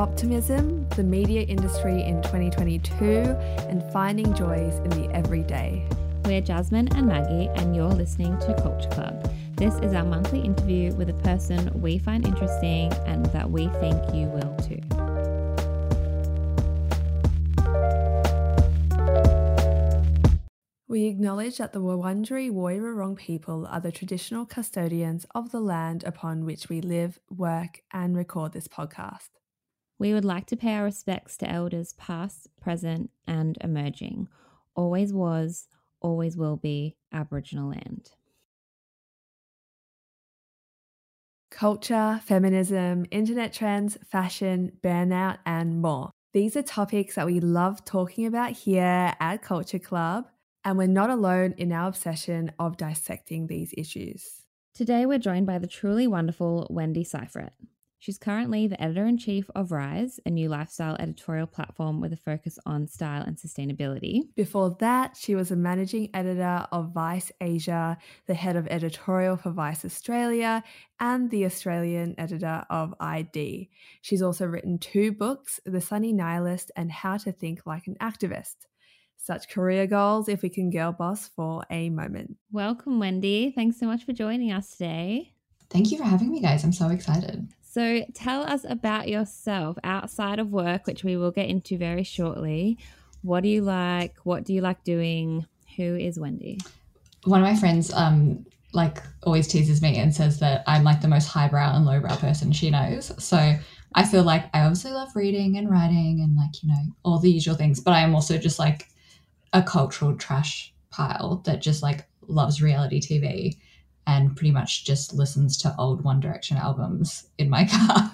optimism, the media industry in 2022, and finding joys in the everyday. We're Jasmine and Maggie, and you're listening to Culture Club. This is our monthly interview with a person we find interesting and that we think you will too. We acknowledge that the Wurundjeri Woi-wurrung people are the traditional custodians of the land upon which we live, work, and record this podcast. We would like to pay our respects to elders past, present, and emerging. Always was, always will be Aboriginal land. Culture, feminism, internet trends, fashion, burnout, and more. These are topics that we love talking about here at Culture Club and we're not alone in our obsession of dissecting these issues. Today, we're joined by the truly wonderful Wendy Syfret. She's currently the editor in chief of RIISE, a new lifestyle editorial platform with a focus on style and sustainability. Before that, she was a managing editor of Vice Asia, the head of editorial for Vice Australia, and the Australian editor of i-D. She's also written two books The Sunny Nihilist and How to Think Like an Activist such career goals if we can girl boss for a moment. Welcome, Wendy. Thanks so much for joining us today. Thank you for having me, guys. I'm so excited. So, tell us about yourself outside of work, which we will get into very shortly. What do you like? What do you like doing? Who is Wendy? One of my friends, um, like, always teases me and says that I'm like the most highbrow and lowbrow person she knows. So, I feel like I obviously love reading and writing and, like, you know, all the usual things, but I am also just like a cultural trash pile that just like loves reality TV and pretty much just listens to old One Direction albums in my car.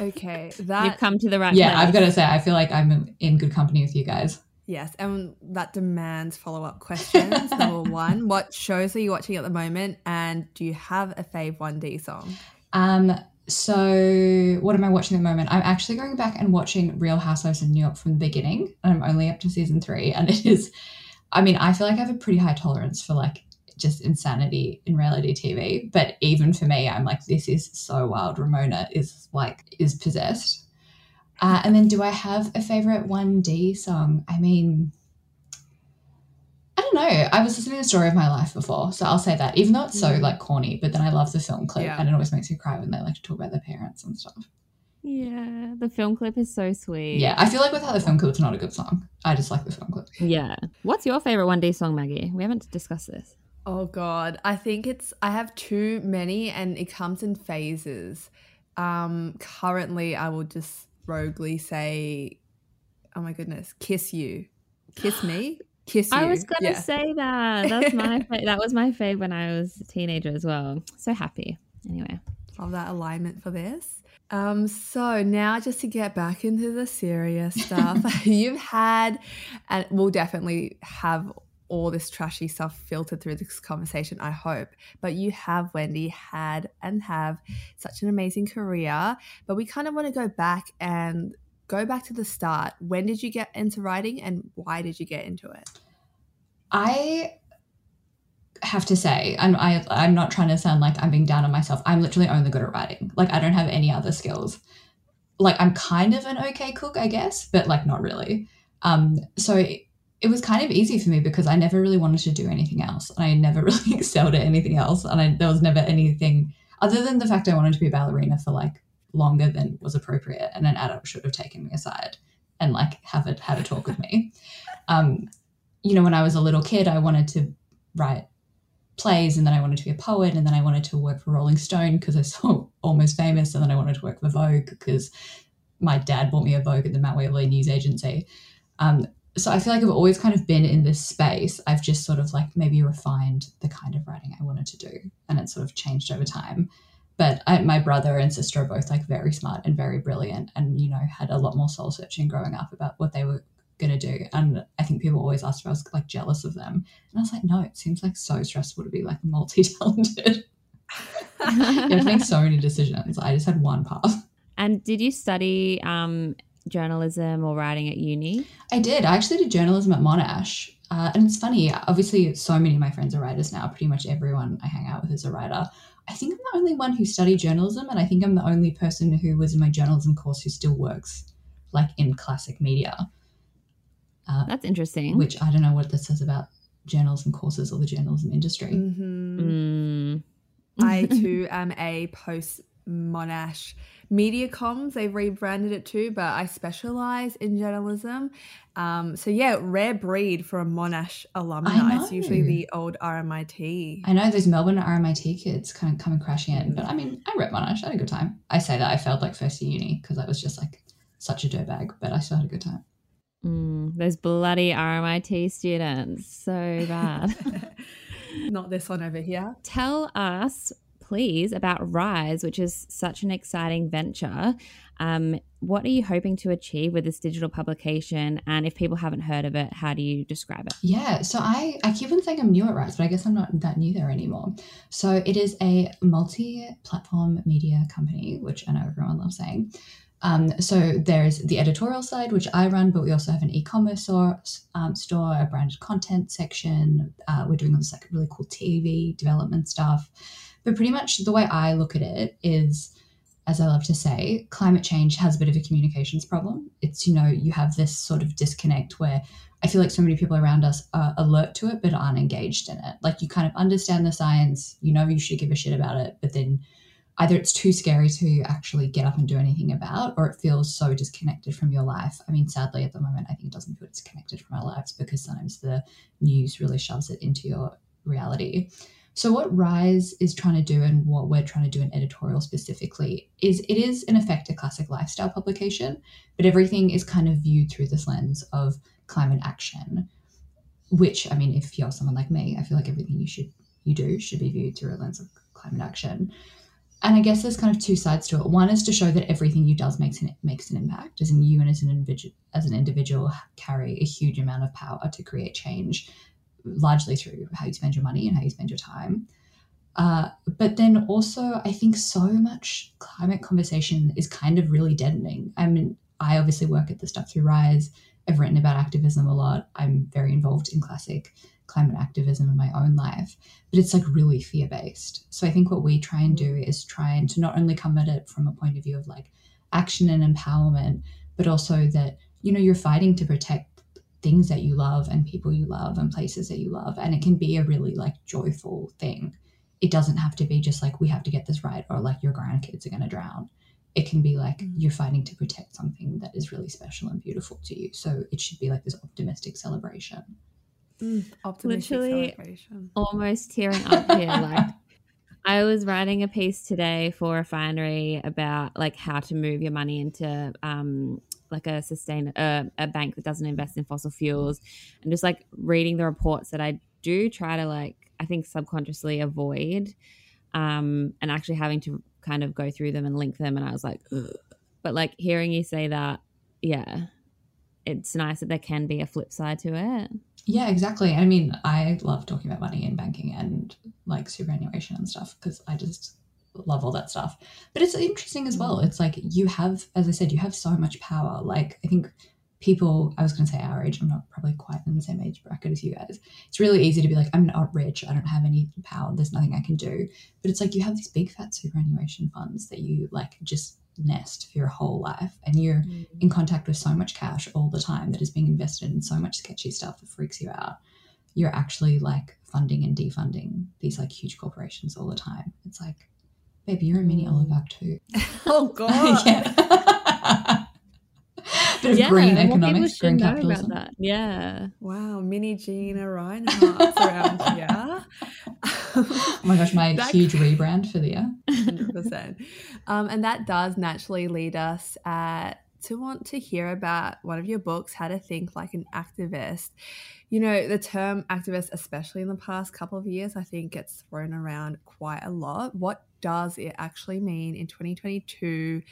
okay, that you've come to the right. Yeah, place. I've got to say, I feel like I'm in good company with you guys. Yes, and that demands follow up questions. Number one, what shows are you watching at the moment, and do you have a fave one D song? Um, so what am I watching at the moment? I'm actually going back and watching Real Housewives of New York from the beginning. And I'm only up to season three. And it is, I mean, I feel like I have a pretty high tolerance for like just insanity in reality TV. But even for me, I'm like, this is so wild. Ramona is like, is possessed. Uh, and then do I have a favorite 1D song? I mean, I don't know. I was listening to the story of my life before, so I'll say that. Even though it's so mm. like corny, but then I love the film clip, yeah. and it always makes me cry when they like to talk about their parents and stuff. Yeah, the film clip is so sweet. Yeah, I feel like without the film clip, it's not a good song. I just like the film clip. Yeah. What's your favorite 1D song, Maggie? We haven't discussed this. Oh God, I think it's I have too many, and it comes in phases. Um, currently, I will just roguely say, "Oh my goodness, kiss you, kiss me." kiss you. I was gonna yeah. say that. That's my that was my fave when I was a teenager as well. So happy. Anyway, love that alignment for this. Um, so now just to get back into the serious stuff, you've had, and we'll definitely have all this trashy stuff filtered through this conversation, I hope. But you have, Wendy, had and have such an amazing career. But we kind of want to go back and go back to the start. When did you get into writing and why did you get into it? I have to say, and I, I'm not trying to sound like I'm being down on myself. I'm literally only good at writing. Like, I don't have any other skills. Like, I'm kind of an okay cook, I guess, but like, not really. Um, so it, was kind of easy for me because I never really wanted to do anything else. And I never really excelled at anything else. And I, there was never anything other than the fact I wanted to be a ballerina for like longer than was appropriate and an adult should have taken me aside and like have it had a talk with me um, you know when i was a little kid i wanted to write plays and then i wanted to be a poet and then i wanted to work for rolling stone because i saw almost famous and then i wanted to work for vogue because my dad bought me a vogue at the Mount Waverley news agency um, so i feel like i've always kind of been in this space. I've just sort of like maybe refined the kind of writing i wanted to do and it sort of changed over time. But I, my brother and sister are both like very smart and very brilliant and you know had a lot more soul searching growing up about what they were going to do. And i think people always asked if i was like jealous of them. And i was like no it seems like so stressful to be like multi-talented. You have to make so many decisions. I just had one path. And did you study um journalism or writing at uni? I did. I actually did journalism at Monash. Uh, and it's funny, obviously, so many of my friends are writers now. Pretty much everyone I hang out with is a writer. I think I'm the only one who studied journalism, and I think I'm the only person who was in my journalism course who still works like in classic media. Uh, That's interesting. Which I don't know what this says about journalism courses or the journalism industry. Mm-hmm. Mm. I too am a post Monash media comms. They've rebranded it too, but I specialize in journalism. Um, so yeah, rare breed for a Monash alumni. It's usually the old RMIT. I know those Melbourne RMIT kids kind of coming crashing in, but I mean, I read Monash. I had a good time. I say that I failed like first year uni because I was just like such a dirtbag, but I still had a good time. Mm, those bloody RMIT students, so bad. Not this one over here. Tell us please, about RIISE, which is such an exciting venture. Um, what are you hoping to achieve with this digital publication? And if people haven't heard of it, how do you describe it? Yeah, so I, I keep on saying I'm new at RIISE, but I guess I'm not that new there anymore. So it is a multi platform media company, which I know everyone loves saying. Um, so there's the editorial side, which I run, but we also have an e-commerce um, store a branded content section. Uh, we're doing all this like really cool TV development stuff. But pretty much the way I look at it is, as I love to say, climate change has a bit of a communications problem. It's, you know, you have this sort of disconnect where I feel like so many people around us are alert to it but aren't engaged in it. Like you kind of understand the science, you know you should give a shit about it, but then either it's too scary to actually get up and do anything about, or it feels so disconnected from your life. I mean, sadly, at the moment, I think it doesn't feel disconnected from our lives because sometimes the news really shoves it into your reality. So, what RIISE is trying to do, and what we're trying to do in editorial specifically, is it is in effect a classic lifestyle publication, but everything is kind of viewed through this lens of climate action. Which, I mean, if you're someone like me, I feel like everything you should you do should be viewed through a lens of climate action. And I guess there's kind of two sides to it. One is to show that everything you does makes an makes an impact, as in you and as an individual as an individual carry a huge amount of power to create change largely through how you spend your money and how you spend your time. Uh, but then also, I think so much climate conversation is kind of really deadening. I mean, I obviously work at the stuff through RIISE. I've written about activism a lot. I'm very involved in classic climate activism in my own life, but it's like really fear based. So I think what we try and do is try and to not only come at it from a point of view of like action and empowerment, but also that, you know, you're fighting to protect things that you love and people you love and places that you love. And it can be a really like joyful thing. It doesn't have to be just like we have to get this right or like your grandkids are going to drown. It can be like mm. you're fighting to protect something that is really special and beautiful to you. So it should be like this optimistic celebration. Mm, optimistic Literally celebration. almost tearing up here. like I was writing a piece today for Refinery about like how to move your money into um, like a sustain uh, a bank that doesn't invest in fossil fuels. And just like reading the reports that I do try to like I think subconsciously avoid um and actually having to kind of go through them and link them. And I was like Ugh. but like hearing you say that yeah it's nice that there can be a flip side to it. Yeah exactly. I mean I love talking about money and banking and like superannuation and stuff because I just love all that stuff. But it's interesting as well. Mm. It's like you have, as I said, you have so much power. Like I think people, I was going to say our age, I'm not probably quite in the same age bracket as you guys. It's really easy to be like, I'm not rich. I don't have any power. There's nothing I can do. But it's like you have these big fat superannuation funds that you like just nest for your whole life and you're mm. in contact with so much cash all the time that is being invested in so much sketchy stuff that freaks you out you're actually like funding and defunding these like huge corporations all the time it's like Baby, you're a mini Olivac too. Oh god. yeah. Bit of yeah, green economics, green capitalism. About that. Yeah. Wow, mini Gina Rinehart around here. oh my gosh, my that huge rebrand for the year. 100%. Um, and that does naturally lead us at to want to hear about one of your books, How to Think Like an Activist. You know, the term activist, especially in the past couple of years, I think gets thrown around quite a lot. What does it actually mean in 2022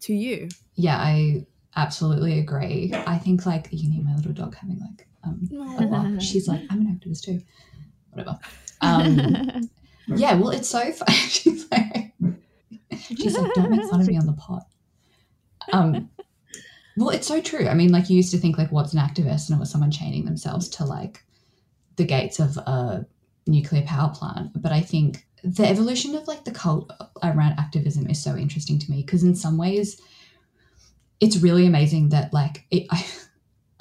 to you? Yeah, I absolutely agree. I think like you need my little dog having like um a She's like, I'm an activist too. Whatever. Um yeah, well it's so funny. she's like she's like, don't make fun of me on the pot. Um Well, it's so true. I mean, like you used to think like what's an activist and it was someone chaining themselves to like the gates of a nuclear power plant. But I think the evolution of like the cult around activism is so interesting to me because in some ways it's really amazing that like it, I,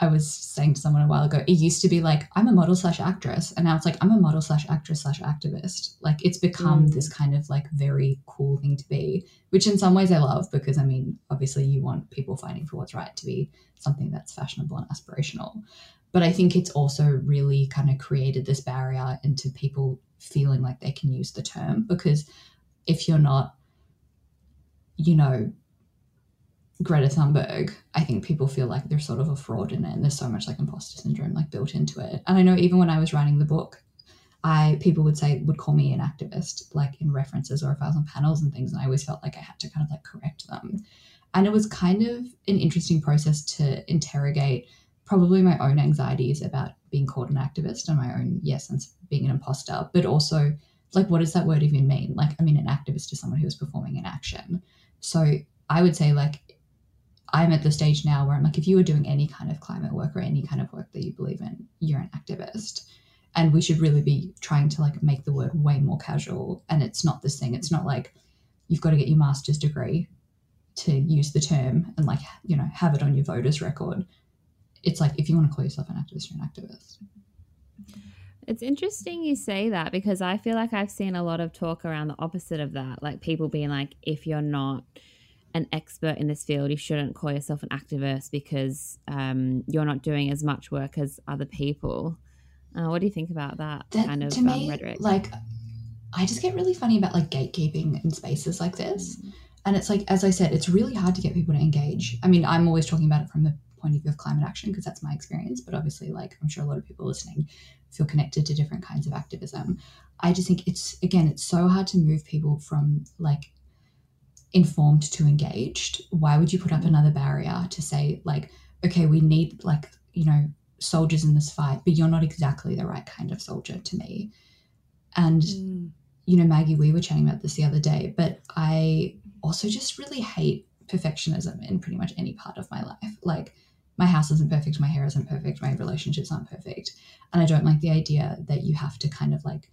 I was saying to someone a while ago, it used to be like, I'm a model slash actress. And now it's like, I'm a model slash actress slash activist. Like it's become mm. this kind of like very cool thing to be, which in some ways I love because I mean, obviously you want people fighting for what's right to be something that's fashionable and aspirational. But I think it's also really kind of created this barrier into people feeling like they can use the term because if you're not, you know, Greta Thunberg, I think people feel like there's sort of a fraud in it, and there's so much like imposter syndrome like built into it. And I know even when I was writing the book, I people would say would call me an activist, like in references or if I was on panels and things, and I always felt like I had to kind of like correct them. And it was kind of an interesting process to interrogate probably my own anxieties about being called an activist and my own yes sense of being an imposter, but also like what does that word even mean? Like I mean, an activist is someone who is performing an action. So I would say like I'm at the stage now where I'm like, if you are doing any kind of climate work or any kind of work that you believe in, you're an activist. And we should really be trying to like make the word way more casual. And it's not this thing. It's not like you've got to get your master's degree to use the term and like, you know, have it on your voters record. It's like if you want to call yourself an activist, you're an activist. It's interesting you say that because I feel like I've seen a lot of talk around the opposite of that. Like people being like, if you're not an expert in this field, you shouldn't call yourself an activist because um, you're not doing as much work as other people. Uh, what do you think about that, that kind of to me, um, rhetoric? Like, I just get really funny about like gatekeeping in spaces like this. Mm. And it's like, as I said, it's really hard to get people to engage. I mean, I'm always talking about it from the point of view of climate action because that's my experience. But obviously, like, I'm sure a lot of people listening feel connected to different kinds of activism. I just think it's, again, it's so hard to move people from like informed to engaged why would you put up another barrier to say like okay we need like you know soldiers in this fight but you're not exactly the right kind of soldier to me. And mm. you know maggie we were chatting about this the other day but i also just really hate perfectionism in pretty much any part of my life. Like my house isn't perfect my hair isn't perfect my relationships aren't perfect. And i don't like the idea that you have to kind of like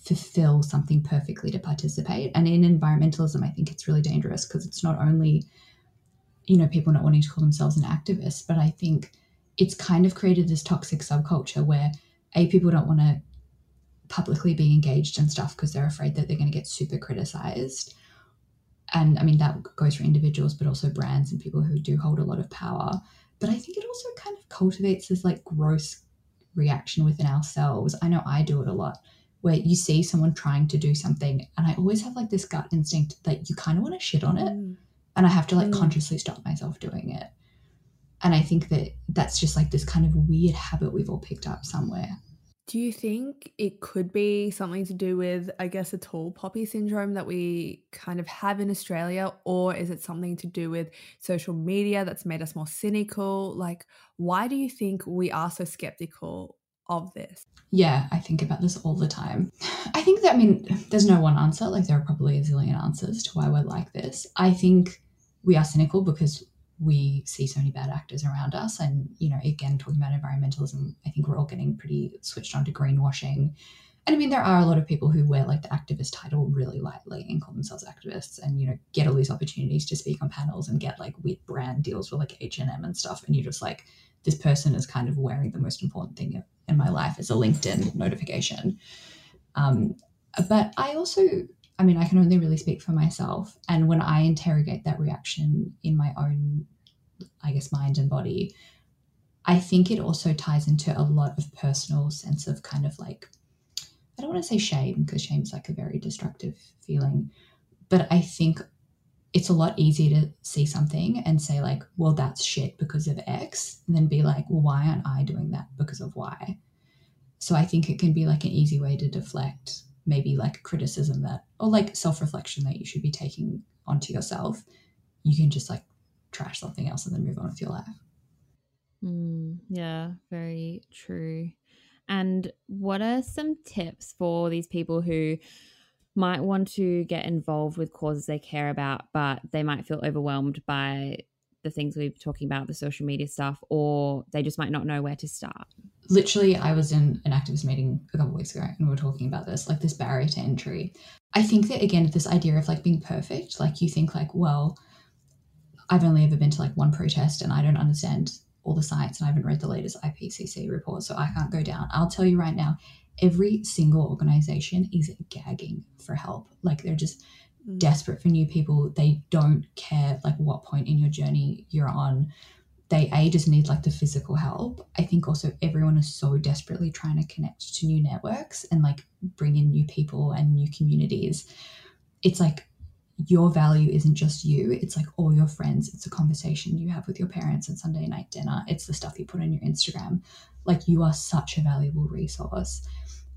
fulfill something perfectly to participate. And in environmentalism, I think it's really dangerous because it's not only, you know, people not wanting to call themselves an activist, but I think it's kind of created this toxic subculture where a people don't want to publicly be engaged in stuff because they're afraid that they're going to get super criticized. And I mean, that goes for individuals, but also brands and people who do hold a lot of power. But I think it also kind of cultivates this like gross reaction within ourselves. I know I do it a lot where you see someone trying to do something and i always have like this gut instinct that you kind of want to shit on it mm. and i have to like mm. consciously stop myself doing it and i think that that's just like this kind of weird habit we've all picked up somewhere do you think it could be something to do with, I guess, a tall poppy syndrome that we kind of have in Australia? Or is it something to do with social media that's made us more cynical? Like, why do you think we are so skeptical of this? Yeah, I think about this all the time. I think that, I mean, there's no one answer. Like, there are probably a zillion answers to why we're like this. I think we are cynical because we see so many bad actors around us. And, you know, again, talking about environmentalism, I think we're all getting pretty switched on to greenwashing. And I mean, there are a lot of people who wear like the activist title really lightly and call themselves activists and, you know, get all these opportunities to speak on panels and get like weird brand deals with like H&M and stuff. And you're just like, this person is kind of wearing the most important thing in my life as a LinkedIn notification. Um, but I also, I mean, I can only really speak for myself. And when I interrogate that reaction in my own, I guess, mind and body, I think it also ties into a lot of personal sense of kind of like, I don't want to say shame because shame is like a very destructive feeling, but I think it's a lot easier to see something and say like well that's shit because of x and then be like well why aren't i doing that because of y? So i think it can be like an easy way to deflect maybe like criticism that or like self-reflection that you should be taking onto yourself. You can just like trash something else and then move on with your life. Mm, yeah very true. And what are some tips for these people who might want to get involved with causes they care about, but they might feel overwhelmed by the things we're talking about, the social media stuff, or they just might not know where to start? Literally, I was in an activist meeting a couple weeks ago and we were talking about this, like this barrier to entry. I think that again, this idea of like being perfect, like you think like, well, I've only ever been to like one protest and I don't understand all the science and I haven't read the latest IPCC report, so I can't go down. I'll tell you right now, every single organization is gagging for help. Like they're just mm. desperate for new people. They don't care like what point in your journey you're on. They a just need like the physical help. I think also everyone is so desperately trying to connect to new networks and like bring in new people and new communities. It's like your value isn't just you, it's like all your friends. It's a conversation you have with your parents at Sunday night dinner. It's the stuff you put on your Instagram. Like you are such a valuable resource.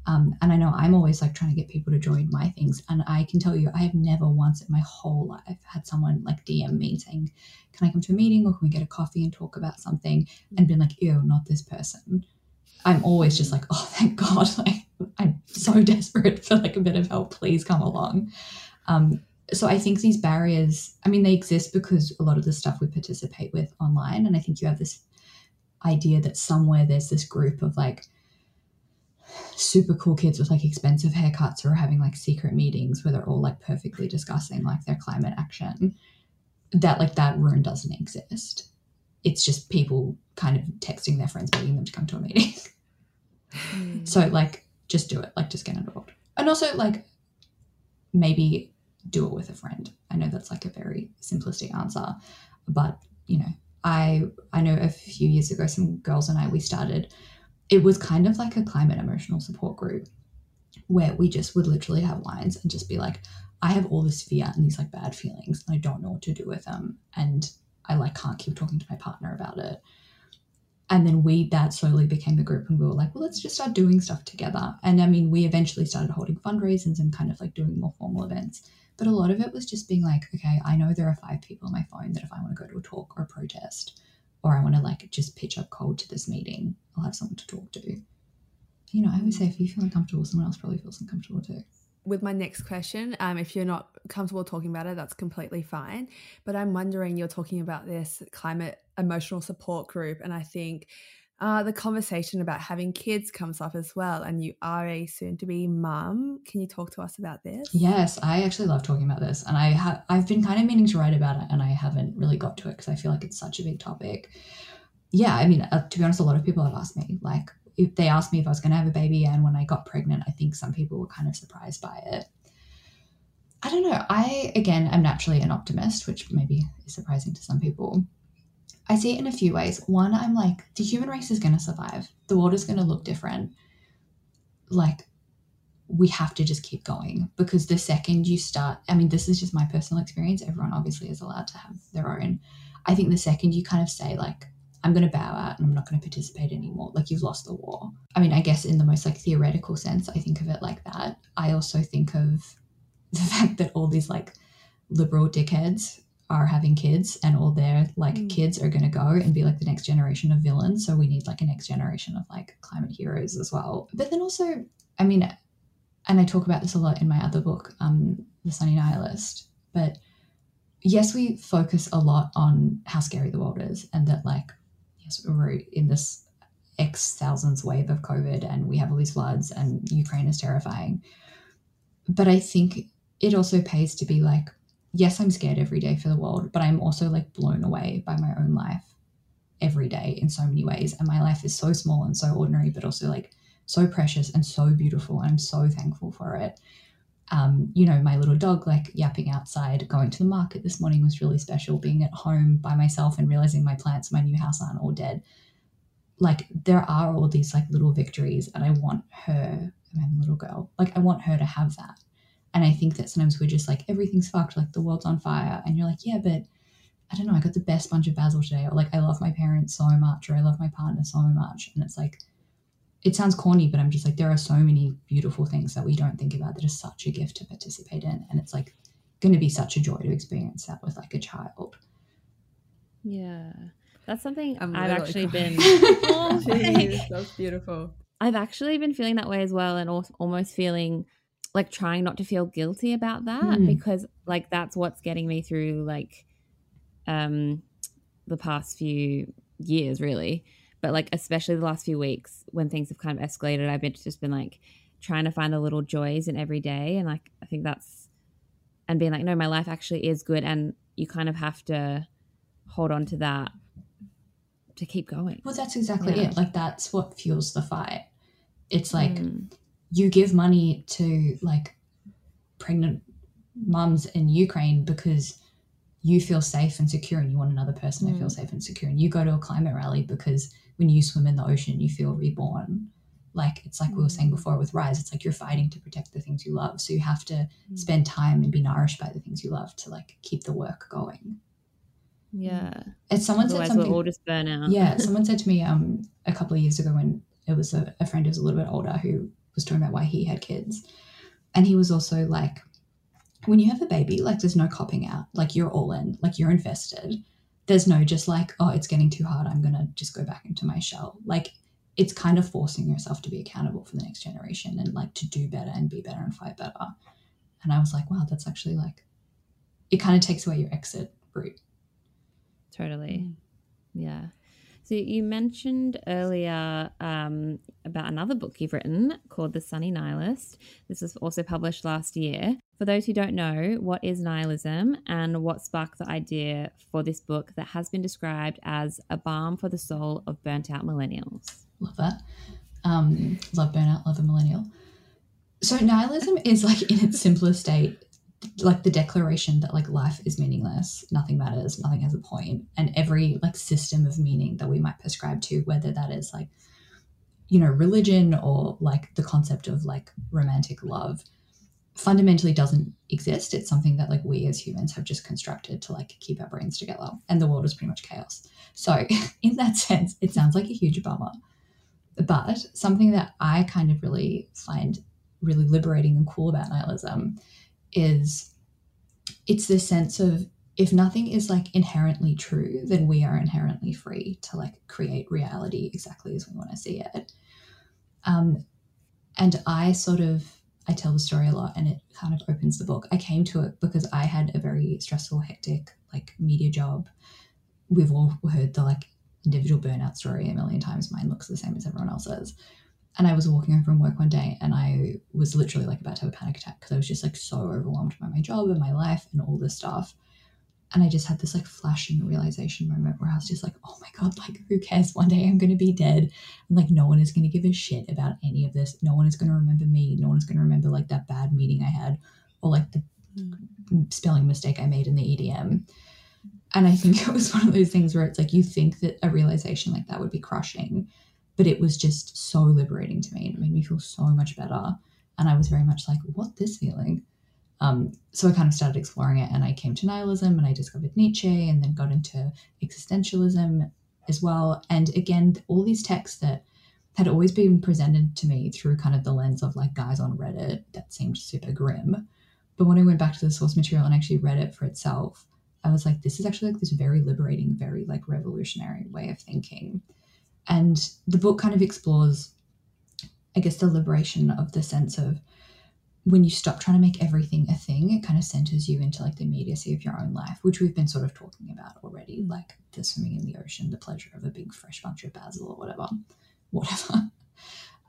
Um, and I know I'm always like trying to get people to join my things. And I can tell you, I have never once in my whole life had someone like DM me saying, Can I come to a meeting or can we get a coffee and talk about something? And been like, Ew, not this person. I'm always just like, Oh, thank God. Like, I'm so desperate for like a bit of help. Please come along. Um, so I think these barriers, I mean, they exist because a lot of the stuff we participate with online. And I think you have this idea that somewhere there's this group of like, super cool kids with like expensive haircuts who are having like secret meetings where they're all like perfectly discussing like their climate action that like that room doesn't exist. It's just people kind of texting their friends begging them to come to a meeting. Mm. so like just do it. Like just get involved. And also like maybe do it with a friend. I know that's like a very simplistic answer but you know i i know a few years ago some girls and i we started it was kind of like a climate emotional support group where we just would literally have lines and just be like, I have all this fear and these like bad feelings and I don't know what to do with them. And I like can't keep talking to my partner about it. And then we that slowly became a group and we were like, well, let's just start doing stuff together. And I mean, we eventually started holding fundraisers and kind of like doing more formal events. But a lot of it was just being like, okay, I know there are five people on my phone that if I want to go to a talk or a protest, or I want to like just pitch up cold to this meeting, I'll have someone to talk to. You know, I always say if you feel uncomfortable, someone else probably feels uncomfortable too. With my next question, um, if you're not comfortable talking about it, that's completely fine. But I'm wondering, you're talking about this climate emotional support group, and I think uh, the conversation about having kids comes up as well, and you are a soon-to-be mum. Can you talk to us about this? Yes, I actually love talking about this, and I have I've been kind of meaning to write about it, and I haven't really got to it because I feel like it's such a big topic. Yeah, I mean, uh, to be honest, a lot of people have asked me like if they asked me if I was going to have a baby, and when I got pregnant, I think some people were kind of surprised by it. I don't know. I again am naturally an optimist, which maybe is surprising to some people. I see it in a few ways. One, I'm like, the human race is going to survive. The world is going to look different. Like, we have to just keep going because the second you start, I mean, this is just my personal experience. Everyone obviously is allowed to have their own. I think the second you kind of say, like, I'm going to bow out and I'm not going to participate anymore, like, you've lost the war. I mean, I guess in the most like theoretical sense, I think of it like that. I also think of the fact that all these like liberal dickheads are having kids and all their like mm. kids are going to go and be like the next generation of villains. So we need like a next generation of like climate heroes as well. But then also i mean and i talk about this a lot in my other book um the sunny nihilist but yes we focus a lot on how scary the world is and that like yes we're in this x thousands wave of covid and we have all these floods and ukraine is terrifying. But i think it also pays to be like yes, I'm scared every day for the world, but I'm also like blown away by my own life every day in so many ways. And my life is so small and so ordinary, but also like so precious and so beautiful. And I'm so thankful for it. Um, you know, my little dog like yapping outside, going to the market this morning was really special. Being at home by myself and realizing my plants, my new house aren't all dead. Like there are all these like little victories, and I want her, my little girl, like I want her to have that. And I think that sometimes we're just like, everything's fucked, like the world's on fire. And you're like, yeah, but I don't know, I got the best bunch of basil today. Or like, I love my parents so much, or I love my partner so much. And it's like, it sounds corny, but I'm just like, there are so many beautiful things that we don't think about that are such a gift to participate in. And it's like going to be such a joy to experience that with like a child. Yeah. That's something i have actually been. oh, geez, that's beautiful. I've actually been feeling that way as well, and almost feeling like trying not to feel guilty about that mm. because like that's what's getting me through like um the past few years, really. But like, especially the last few weeks when things have kind of escalated, I've been just been like trying to find the little joys in every day. And like, I think that's, and being like, no, my life actually is good. And you kind of have to hold on to that to keep going. Well, that's exactly yeah. it. Like, that's what fuels the fight. It's like mm. You give money to like pregnant mums in Ukraine because you feel safe and secure and you want another person mm. to feel mm. safe and secure. And you go to a climate rally because when you swim in the ocean, you feel reborn. Like it's like we were saying mm. before with RIISE, it's like you're fighting to protect the things you love. So you have to mm. spend time and be nourished by the things you love to like keep the work going. Yeah. As someone Otherwise said something. We'll all just burn out. yeah. Someone said to me um a couple of years ago when it was a, a friend who was a little bit older who was talking about why he had kids. And he was also like, when you have a baby, like there's no copping out. Like you're all in, like you're invested. There's no just like, oh, it's getting too hard. I'm going to just go back into my shell. Like it's kind of forcing yourself to be accountable for the next generation and like to do better and be better and fight better. And I was like, wow, that's actually like, it kind of takes away your exit route. Totally. Yeah. So you mentioned earlier um, about another book you've written called The Sunny Nihilist. This was also published last year. For those who don't know, what is nihilism and what sparked the idea for this book that has been described as a balm for the soul of burnt out millennials? Love that. Um, love burnout, love a millennial. So nihilism is like in its simplest state like the declaration that like life is meaningless nothing matters nothing has a point and every like system of meaning that we might prescribe to whether that is like you know religion or like the concept of like romantic love fundamentally doesn't exist. It's something that like we as humans have just constructed to like keep our brains together and the world is pretty much chaos. So in that sense it sounds like a huge bummer but something that i kind of really find really liberating and cool about nihilism is it's this sense of if nothing is like inherently true, then we are inherently free to like create reality exactly as we want to see it. Um, and I sort of I tell the story a lot, and it kind of opens the book. I came to it because I had a very stressful, hectic like media job. We've all heard the like individual burnout story a million times. Mine looks the same as everyone else's. And I was walking home from work one day and I was literally like about to have a panic attack because I was just like so overwhelmed by my job and my life and all this stuff. And I just had this like flashing realization moment where I was just like, oh my God, like who cares? One day I'm going to be dead. And like no one is going to give a shit about any of this. No one is going to remember me. No one is going to remember like that bad meeting I had or like the mm. spelling mistake I made in the EDM. And I think it was one of those things where it's like you think that a realization like that would be crushing but it was just so liberating to me. and It made me feel so much better. And I was very much like, what this feeling? Um, so I kind of started exploring it and I came to nihilism and I discovered Nietzsche and then got into existentialism as well. And again, all these texts that had always been presented to me through kind of the lens of like guys on Reddit that seemed super grim. But when I went back to the source material and actually read it for itself, I was like, this is actually like this very liberating, very like revolutionary way of thinking. And the book kind of explores, I guess, the liberation of the sense of when you stop trying to make everything a thing, it kind of centers you into like the immediacy of your own life, which we've been sort of talking about already, like the swimming in the ocean, the pleasure of a big fresh bunch of basil or whatever, whatever.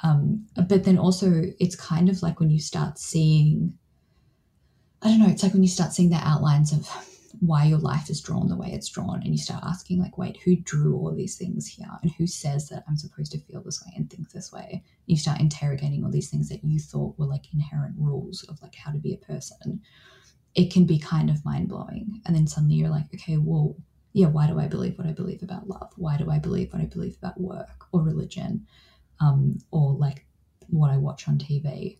Um, but then also, it's kind of like when you start seeing, I don't know, it's like when you start seeing the outlines of why your life is drawn the way it's drawn and you start asking like wait who drew all these things here? And who says that i'm supposed to feel this way and think this way? You start interrogating all these things that you thought were like inherent rules of like how to be a person. It can be kind of mind-blowing. And then suddenly you're like okay well yeah why do i believe what i believe about love? Why do i believe what i believe about work or religion um, or like what i watch on tv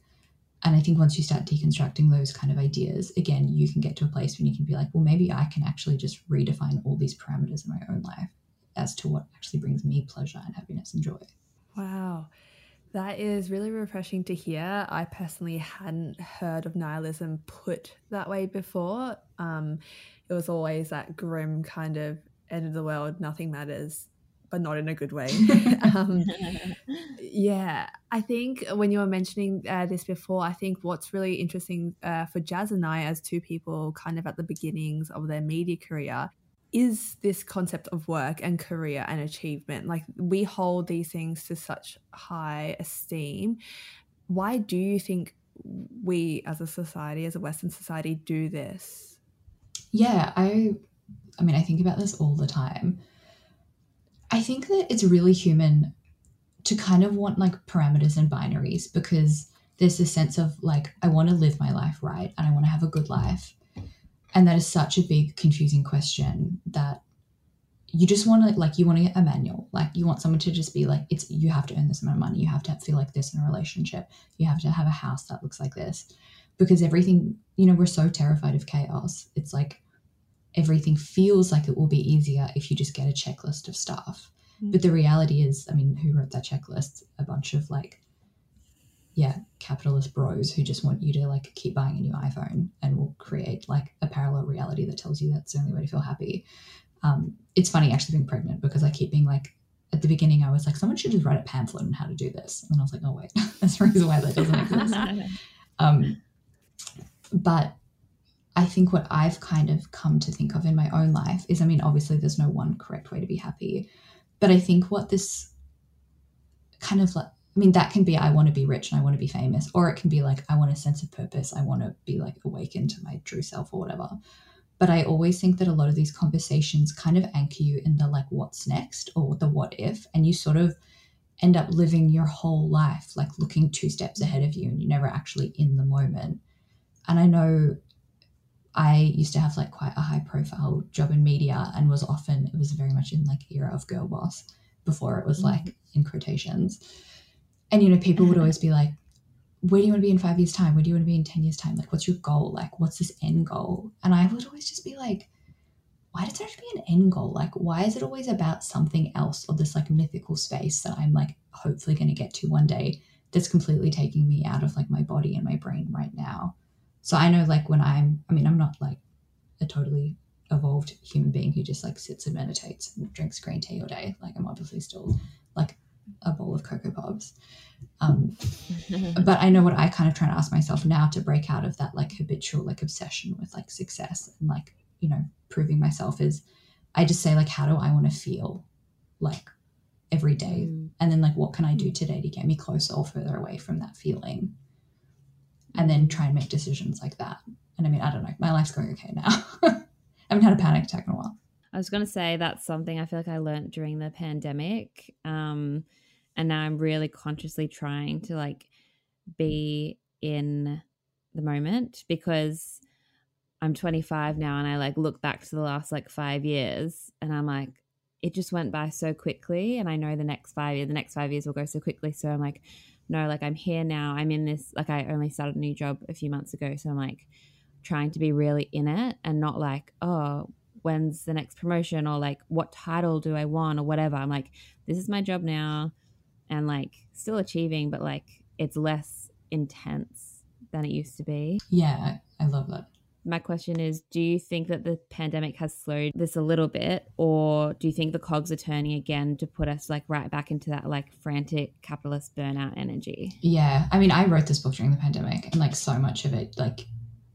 and I think once you start deconstructing those kind of ideas, again, you can get to a place when you can be like, well, maybe I can actually just redefine all these parameters in my own life as to what actually brings me pleasure and happiness and joy. Wow. That is really refreshing to hear. I personally hadn't heard of nihilism put that way before. Um, it was always that grim kind of end of the world, nothing matters, but not in a good way. um, yeah, I think when you were mentioning uh, this before, I think what's really interesting uh, for Jazz and I, as two people kind of at the beginnings of their media career, is this concept of work and career and achievement. Like we hold these things to such high esteem. Why do you think we as a society, as a Western society, do this? Yeah, I I mean, I think about this all the time. I think that it's really human to kind of want like parameters and binaries because there's this sense of like, I want to live my life right and I want to have a good life. And that is such a big, confusing question that you just want to, like, you want to get a manual. Like, you want someone to just be like, it's, you have to earn this amount of money. You have to feel like this in a relationship. You have to have a house that looks like this. Because everything, you know, we're so terrified of chaos. It's like everything feels like it will be easier if you just get a checklist of stuff. Mm-hmm. But the reality is, I mean, who wrote that checklist? A bunch of like yeah, capitalist bros who just want you to like keep buying a new iPhone and will create like a parallel reality that tells you that's the only way to feel happy. Um, it's funny actually being pregnant because I keep being like, at the beginning, I was like, someone should just write a pamphlet on how to do this. And I was like, oh, wait, that's the reason why that doesn't exist. um, but I think what I've kind of come to think of in my own life is I mean, obviously, there's no one correct way to be happy. But I think what this kind of like I mean, that can be I want to be rich and I want to be famous, or it can be like I want a sense of purpose. I want to be like awakened to my true self or whatever. But I always think that a lot of these conversations kind of anchor you in the like what's next or the what if, and you sort of end up living your whole life like looking two steps ahead of you and you're never actually in the moment. And I know I used to have like quite a high profile job in media and was often, it was very much in like era of girl boss before it was mm-hmm. like in quotations and, you know, people would always be like, where do you want to be in five years' time? Where do you want to be in 10 years' time? Like, what's your goal? Like, what's this end goal? And I would always just be like, why does there have to be an end goal? Like, why is it always about something else or this like mythical space that I'm like hopefully going to get to one day that's completely taking me out of like my body and my brain right now? So I know like when I'm, I mean, I'm not like a totally evolved human being who just like sits and meditates and drinks green tea all day. Like, I'm obviously still like a bowl of Cocoa Pops. Um, but I know what I kind of try to ask myself now to break out of that like habitual like obsession with like success and like you know proving myself is I just say like how do I want to feel like every day mm. and then like what can I do mm. today to get me closer or further away from that feeling and then try and make decisions like that and I mean I don't know my life's going okay now I haven't had a panic attack in a while I was going to say that's something I feel like I learned during the pandemic. Um, and now I'm really consciously trying to like be in the moment because I'm 25 now and I like look back to the last like five years and I'm like, it just went by so quickly. And I know the next five years, the next five years will go so quickly. So I'm like, no, like I'm here now. I'm in this, like I only started a new job a few months ago. So I'm like trying to be really in it and not like, oh, when's the next promotion or like what title do I want or whatever. I'm like, this is my job now and like still achieving, but like it's less intense than it used to be. Yeah, I love that. My question is Do you think that the pandemic has slowed this a little bit, or do you think the cogs are turning again to put us like right back into that like frantic capitalist burnout energy? Yeah. I mean, I wrote this book during the pandemic, and like so much of it, like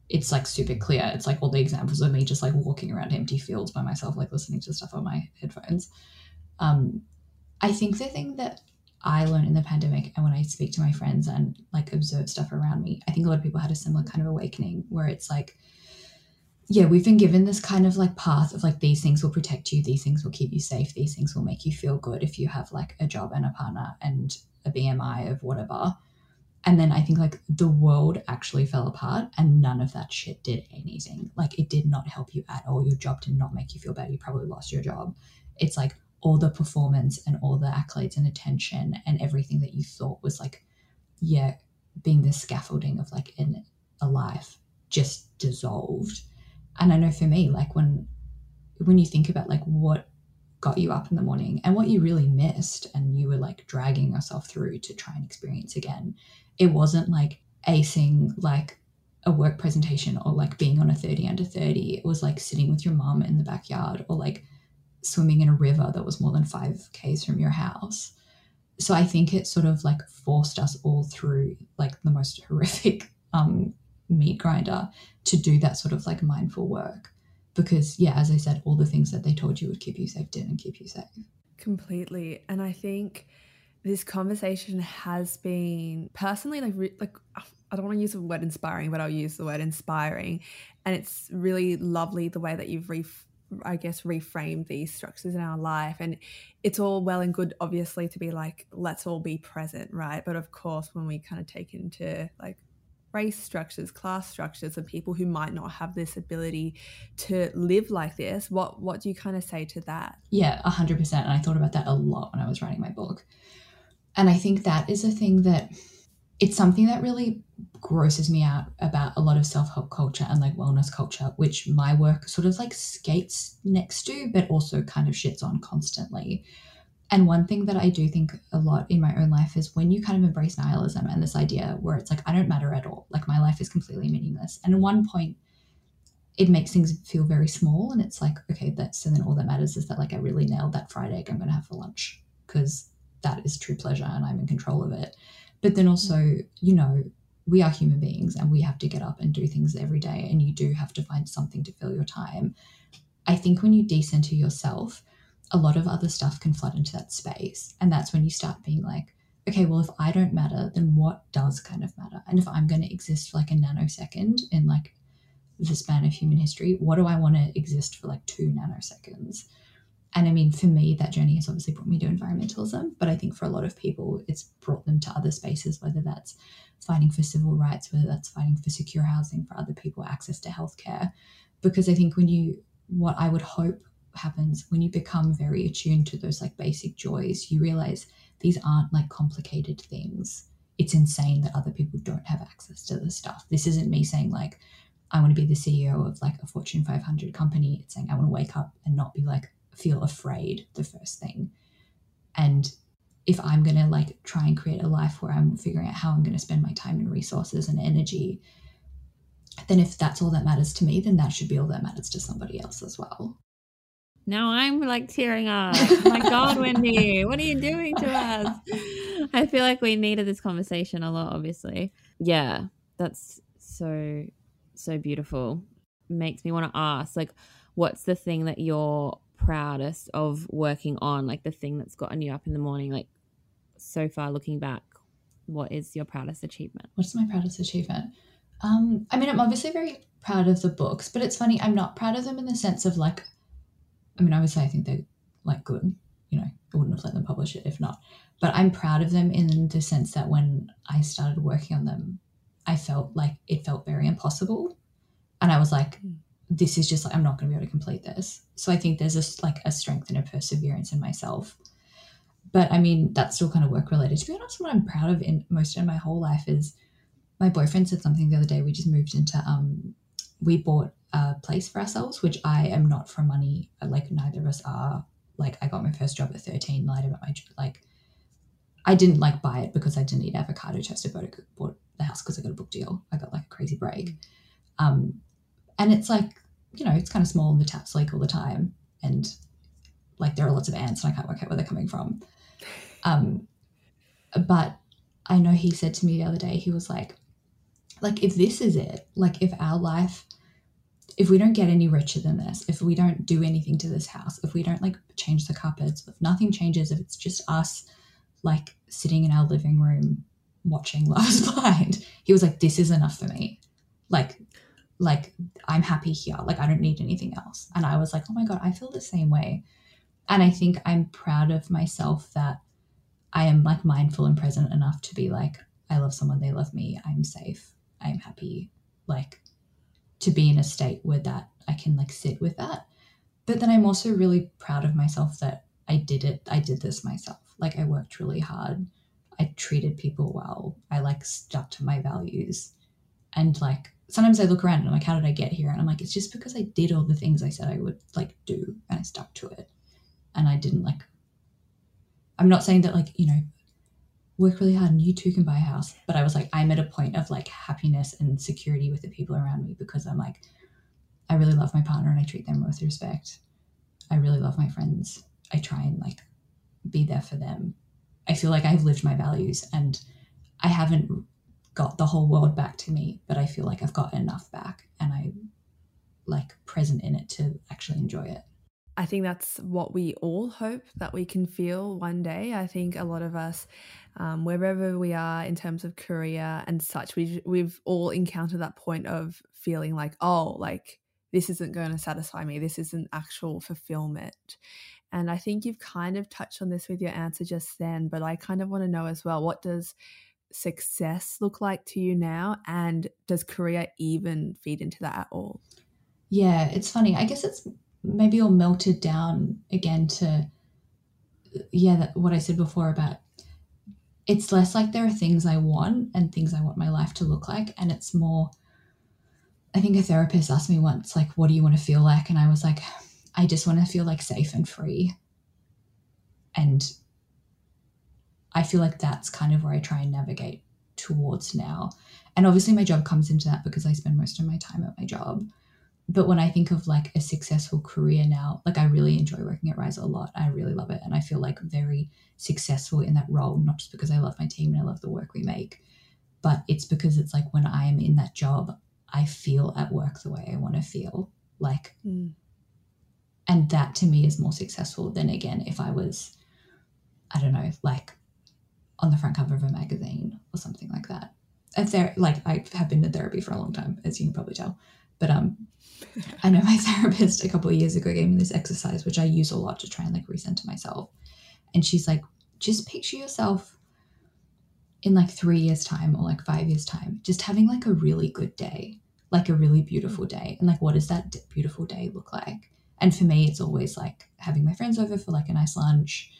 it's like super clear. It's like all the examples of me just like walking around empty fields by myself, like listening to stuff on my headphones. Um, I think the thing that I learned in the pandemic and when I speak to my friends and like observe stuff around me, I think a lot of people had a similar kind of awakening where it's like, yeah, we've been given this kind of like path of like these things will protect you, these things will keep you safe, these things will make you feel good if you have like a job and a partner and a BMI of whatever. And then I think like the world actually fell apart and none of that shit did anything. Like it did not help you at all. Your job did not make you feel better. You probably lost your job. It's like all the performance and all the accolades and attention and everything that you thought was like, yeah, being the scaffolding of like in a life just dissolved. And I know for me, like when when you think about like what got you up in the morning and what you really missed and you were like dragging yourself through to try and experience again it wasn't like acing like a work presentation or like being on a 30 under 30 it was like sitting with your mom in the backyard or like swimming in a river that was more than 5 k's from your house. So i think it sort of like forced us all through like the most horrific um meat grinder to do that sort of like mindful work because yeah as i said all the things that they told you would keep you safe didn't keep you safe completely and i think this conversation has been personally like re- like I don't want to use the word inspiring, but I'll use the word inspiring. And it's really lovely the way that you've re- I guess reframed these structures in our life. And it's all well and good, obviously, to be like, let's all be present, right? But of course, when we kind of take into like race structures, class structures, and people who might not have this ability to live like this, what what do you kind of say to that? Yeah, hundred percent. And I thought about that a lot when I was writing my book. And I think that is a thing that it's something that really grosses me out about a lot of self-help culture and like wellness culture which my work sort of like skates next to but also kind of shits on constantly and one thing that i do think a lot in my own life is when you kind of embrace nihilism and this idea where it's like i don't matter at all like my life is completely meaningless. And at one point it makes things feel very small and it's like okay that's and then all that matters is that like i really nailed that fried egg. I'm going to have for lunch because that is true pleasure and i'm in control of it. But then also, you know, we are human beings and we have to get up and do things every day, and you do have to find something to fill your time. I think when you decenter yourself, a lot of other stuff can flood into that space. And that's when you start being like, okay, well, if I don't matter, then what does kind of matter? And if I'm going to exist for like a nanosecond in like the span of human history, what do I want to exist for like two nanoseconds? And I mean, for me, that journey has obviously brought me to environmentalism, but I think for a lot of people, it's brought them to other spaces, whether that's fighting for civil rights, whether that's fighting for secure housing for other people, access to healthcare. Because I think when you, what I would hope happens when you become very attuned to those like basic joys, you realize these aren't like complicated things. It's insane that other people don't have access to this stuff. This isn't me saying, like, I want to be the CEO of like a Fortune 500 company. It's saying I want to wake up and not be like, feel afraid the first thing. And if I'm going to like try and create a life where I'm figuring out how I'm going to spend my time and resources and energy, then if that's all that matters to me, then that should be all that matters to somebody else as well. Now I'm like tearing up. My God, Wendy, what are you doing to us? I feel like we needed this conversation a lot, obviously. Yeah, that's so, so beautiful. Makes me want to ask, like, what's the thing that you're proudest of working on? Like the thing that's gotten you up in the morning, like so far looking back, what is your proudest achievement? What's my proudest achievement? Um, I mean, I'm obviously very proud of the books, but it's funny, I'm not proud of them in the sense of like, I mean, obviously, I think they're like good, you know, I wouldn't have let them publish it if not. But I'm proud of them in the sense that when I started working on them, I felt like it felt very impossible. And I was like, mm this is just like I'm not going to be able to complete this. So I think there's a like a strength and a perseverance in myself. But I mean, that's still kind of work related. To be honest, what I'm proud of in most of my whole life is my boyfriend said something the other day. We just moved into um, we bought a place for ourselves, which I am not for money. Like neither of us are. Like I got my first job at 13, lied about my like. I didn't like buy it because I didn't eat avocado toast. I bought the house because I got a book deal. I got like a crazy break. Um, and it's like you know it's kind of small and the taps leak all the time and like there are lots of ants and i can't work out where they're coming from um but i know he said to me the other day he was like like if this is it like if our life if we don't get any richer than this if we don't do anything to this house if we don't like change the carpets if nothing changes if it's just us like sitting in our living room watching love blind he was like this is enough for me. Like like i'm happy here. Like i don't need anything else. And i was like oh my god i feel the same way. And i think i'm proud of myself that i am like mindful and present enough to be like i love someone they love me i'm safe i'm happy. Like to be in a state where that i can like sit with that. But then i'm also really proud of myself that i did it i did this myself. Like i worked really hard. I treated people well. I like stuck to my values. And like sometimes I look around and I'm like, how did I get here? And I'm like, it's just because I did all the things I said I would like do and I stuck to it. And I didn't like, I'm not saying that like, you know, work really hard and you too can buy a house. But I was like, I'm at a point of like happiness and security with the people around me because I'm like, I really love my partner and I treat them with respect. I really love my friends. I try and like be there for them. I feel like I've lived my values and I haven't got the whole world back to me, but I feel like I've got enough back and I like present in it to actually enjoy it. I think that's what we all hope that we can feel one day. I think a lot of us, um, wherever we are in terms of career and such, we've we've all encountered that point of feeling like, oh, like this isn't going to satisfy me. This isn't actual fulfillment. And I think you've kind of touched on this with your answer just then, but I kind of want to know as well what does success look like to you now? And does career even feed into that at all? Yeah, it's funny. I guess it's maybe all melted down again to, yeah, that, what I said before about it's less like there are things I want and things I want my life to look like. And it's more, I think a therapist asked me once, like, what do you want to feel like? And I was like, I just want to feel like safe and free. And I feel like that's kind of where I try and navigate towards now. And obviously, my job comes into that because I spend most of my time at my job. But when I think of like a successful career now, like I really enjoy working at RIISE a lot. I really love it. And I feel like very successful in that role, not just because I love my team and I love the work we make, but it's because it's like when I am in that job, I feel at work the way I want to feel. Like, mm and that to me is more successful than again if i was i don't know like on the front cover of a magazine or something like that and there like i have been in therapy for a long time as you can probably tell but um i know my therapist a couple of years ago gave me this exercise which i use a lot to try and like recenter myself. And she's like just picture yourself in like three years time or like five years time just having like a really good day like a really beautiful day. And like what does that beautiful day look like? And for me, it's always like having my friends over for like a nice lunch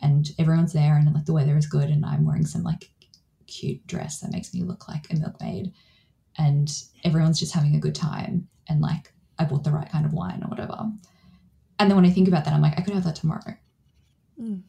and everyone's there and like the weather is good and I'm wearing some like cute dress that makes me look like a milkmaid and everyone's just having a good time and like I bought the right kind of wine or whatever. And then when I think about that, I'm like, I could have that tomorrow. Mm.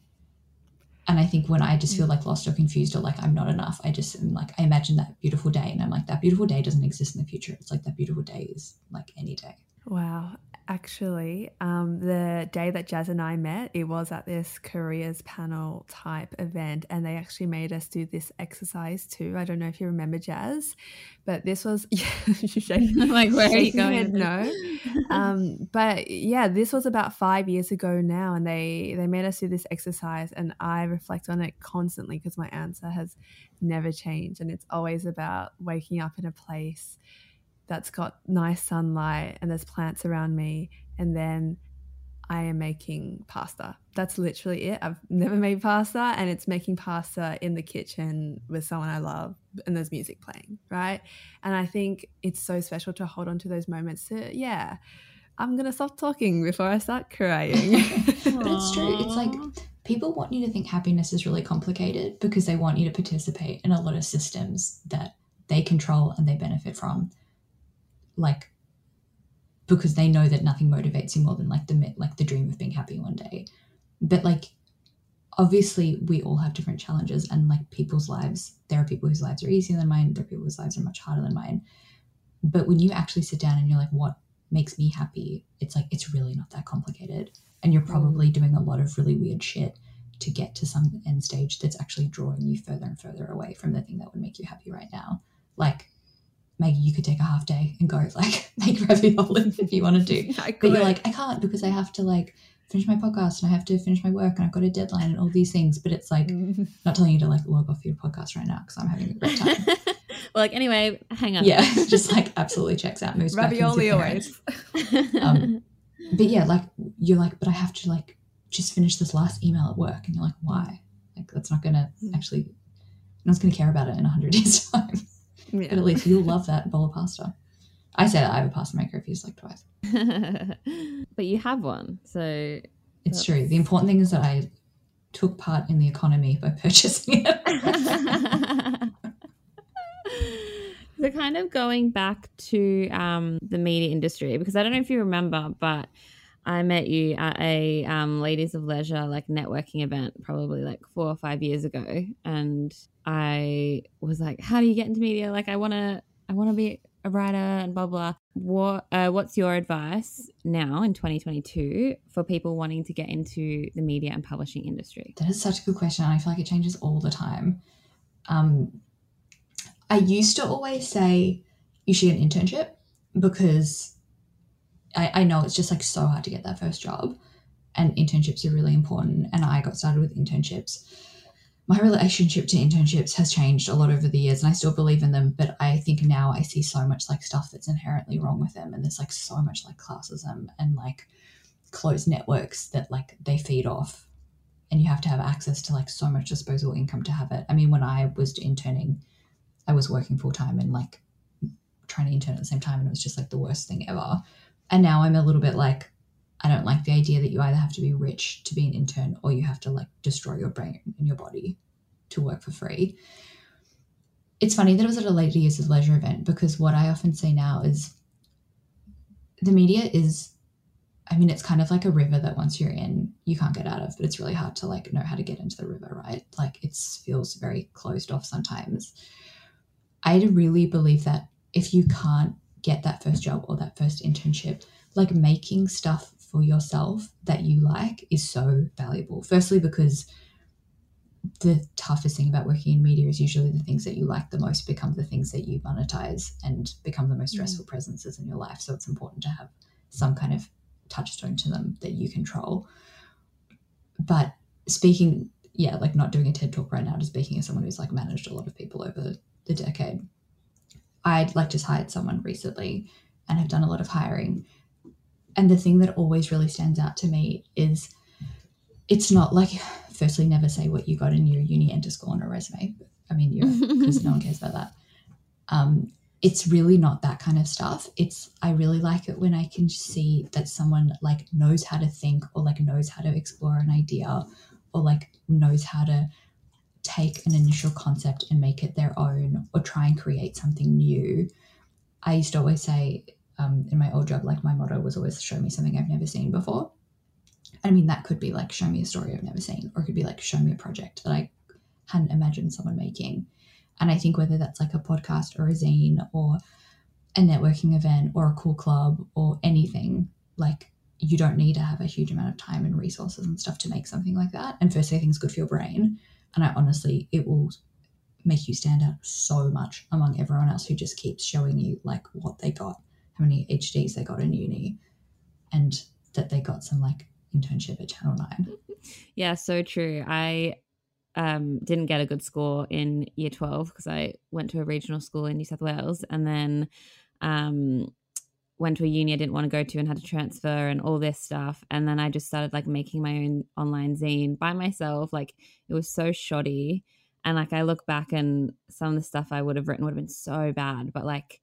And I think when I just feel mm. like lost or confused or like I'm not enough, I just am like, I imagine that beautiful day. And I'm like, that beautiful day doesn't exist in the future. It's like that beautiful day is like any day. Wow actually, um, the day that Jazz and I met, it was at this careers panel type event, and they actually made us do this exercise too. I don't know if you remember Jazz, but this was yeah, like where are you going? No, um, but yeah, this was about five years ago now, and they they made us do this exercise, and I reflect on it constantly because my answer has never changed, and it's always about waking up in a place that's got nice sunlight and there's plants around me and then I am making pasta. That's literally it. I've never made pasta and it's making pasta in the kitchen with someone I love and there's music playing, right? And I think it's so special to hold on to those moments to, yeah, I'm going to stop talking before I start crying. but it's true. It's like people want you to think happiness is really complicated because they want you to participate in a lot of systems that they control and they benefit from like because they know that nothing motivates you more than like the like the dream of being happy one day. But like obviously we all have different challenges and like people's lives there are people whose lives are easier than mine there are people whose lives are much harder than mine. But when you actually sit down and you're like what makes me happy? It's like it's really not that complicated. And you're probably mm. doing a lot of really weird shit to get to some end stage that's actually drawing you further and further away from the thing that would make you happy right now. Like Maggie, you could take a half day and go like make ravioli if you wanted to. but you're like, I can't because I have to like finish my podcast and I have to finish my work and I've got a deadline and all these things. But it's like not telling you to like log off your podcast right now because I'm having a great time. well, like anyway, hang on. Yeah, just like absolutely checks out. Moves ravioli always. um, but yeah, like you're like, but I have to like just finish this last email at work, and you're like, why? Like that's not gonna mm. actually, no one's gonna care about it in a hundred years time. Yeah. But at least you'll love that bowl of pasta. I say that I have a pasta maker if used like twice. but you have one, so it's true. The important thing is that I took part in the economy by purchasing it. so kind of going back to um, the media industry because I don't know if you remember, but I met you at a um, ladies of leisure like networking event probably like four or five years ago, and I was like, "How do you get into media? Like, I want to, I want to be a writer and blah blah." What uh, What's your advice now in 2022 for people wanting to get into the media and publishing industry? That is such a good question. I feel like it changes all the time. Um, I used to always say you should get an internship because I, I know it's just like so hard to get that first job and internships are really important and i got started with internships. My relationship to internships has changed a lot over the years and i still believe in them but i think now i see so much like stuff that's inherently wrong with them and there's like so much like classism and like closed networks that like they feed off and you have to have access to like so much disposable income to have it. I mean when i was interning i was working full-time and like trying to intern at the same time and it was just like the worst thing ever and now i'm a little bit like I don't like the idea that you either have to be rich to be an intern or you have to like destroy your brain and your body to work for free. It's funny that it was at a ladies of leisure event because what I often say now is the media is I mean it's kind of like a river that once you're in you can't get out of, but it's really hard to like know how to get into the river, right? Like it feels very closed off sometimes. I really believe that if you can't get that first job or that first internship, like making stuff for yourself that you like is so valuable. Firstly, because the toughest thing about working in media is usually the things that you like the most become the things that you monetize and become the most mm. stressful mm. presences in your life. So it's important to have some kind of touchstone to them that you control. But speaking, yeah, like not doing a TED talk right now, just speaking as someone who's like managed a lot of people over the decade. I'd like just hired someone recently and have done a lot of hiring and the thing that always really stands out to me is it's not like, firstly, never say what you got in your uni enter school on a resume. I mean, because no one cares about that. Um, it's really not that kind of stuff. It's I really like it when I can see that someone like knows how to think or like knows how to explore an idea or like knows how to take an initial concept and make it their own or try and create something new. I used to always say um, in my old job, like my motto was always show me something I've never seen before. I mean, that could be like show me a story I've never seen, or it could be like show me a project that I hadn't imagined someone making. And I think whether that's like a podcast or a zine or a networking event or a cool club or anything, like you don't need to have a huge amount of time and resources and stuff to make something like that. And firstly, I think it's good for your brain. And I honestly, it will make you stand out so much among everyone else who just keeps showing you like what they got how many HDs they got in uni and that they got some like internship at Channel 9. Yeah, so true. I um, didn't get a good score in year 12 because I went to a regional school in New South Wales and then um, went to a uni I didn't want to go to and had to transfer and all this stuff. And then I just started like making my own online zine by myself. Like it was so shoddy. And like I look back and some of the stuff I would have written would have been so bad. But like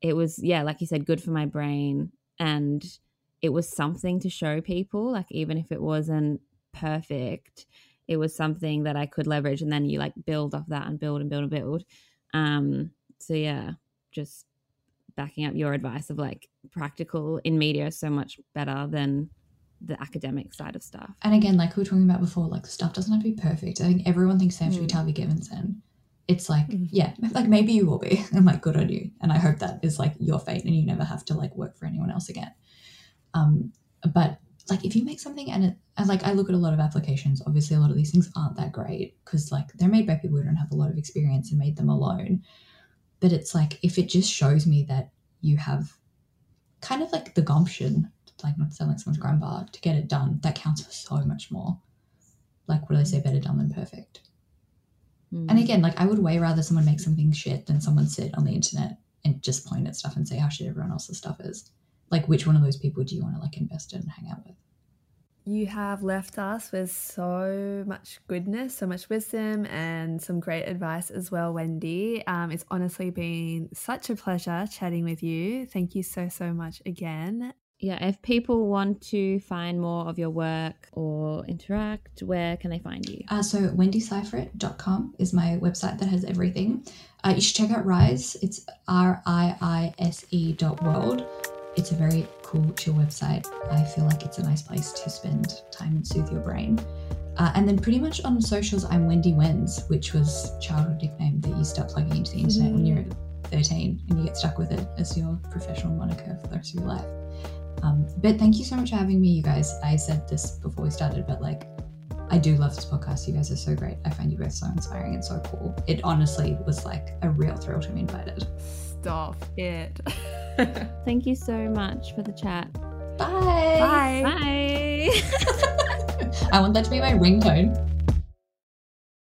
it was yeah like you said good for my brain and it was something to show people like even if it wasn't perfect it was something that i could leverage and then you like build off that and build and build and build um so yeah just backing up your advice of like practical in media is so much better than the academic side of stuff. And again, like we were talking about before, like the stuff doesn't have to be perfect. I think everyone thinks they have to be mm. Tavi Gevinson it's like mm-hmm. yeah like maybe you will be i'm like good on you and i hope that is like your fate and you never have to like work for anyone else again um but like if you make something and it and like i look at a lot of applications obviously a lot of these things aren't that great because like they're made by people who don't have a lot of experience and made them alone but it's like if it just shows me that you have kind of like the gumption like not to sound like someone's grandpa to get it done that counts for so much more like what do they say better done than perfect Mm. And again, like I would way rather someone make something shit than someone sit on the internet and just point at stuff and say how shit everyone else's stuff is. Like, which one of those people do you want to like invest in and hang out with? You have left us with so much goodness, so much wisdom, and some great advice as well, Wendy. Um, it's honestly been such a pleasure chatting with you. Thank you so, so much again yeah, if people want to find more of your work or interact, where can they find you? Uh, so wendysyfret.com is my website that has everything. Uh, you should check out RIISE, It's R-I-I-S-E dot world. It's a very cool, chill website. I feel like it's a nice place to spend time and soothe your brain. Uh, and then pretty much on socials, I'm Wendy Wens, which was childhood nickname that you start plugging into the internet mm. when you're 13 and you get stuck with it as your professional moniker for the rest of your life. Um, but thank you so much for having me, you guys. I said this before we started, but like, I do love this podcast. You guys are so great. I find you guys so inspiring and so cool. It honestly was like a real thrill to be invited. Stop it. Thank you so much for the chat. Bye. Bye. Bye. I want that to be my ringtone.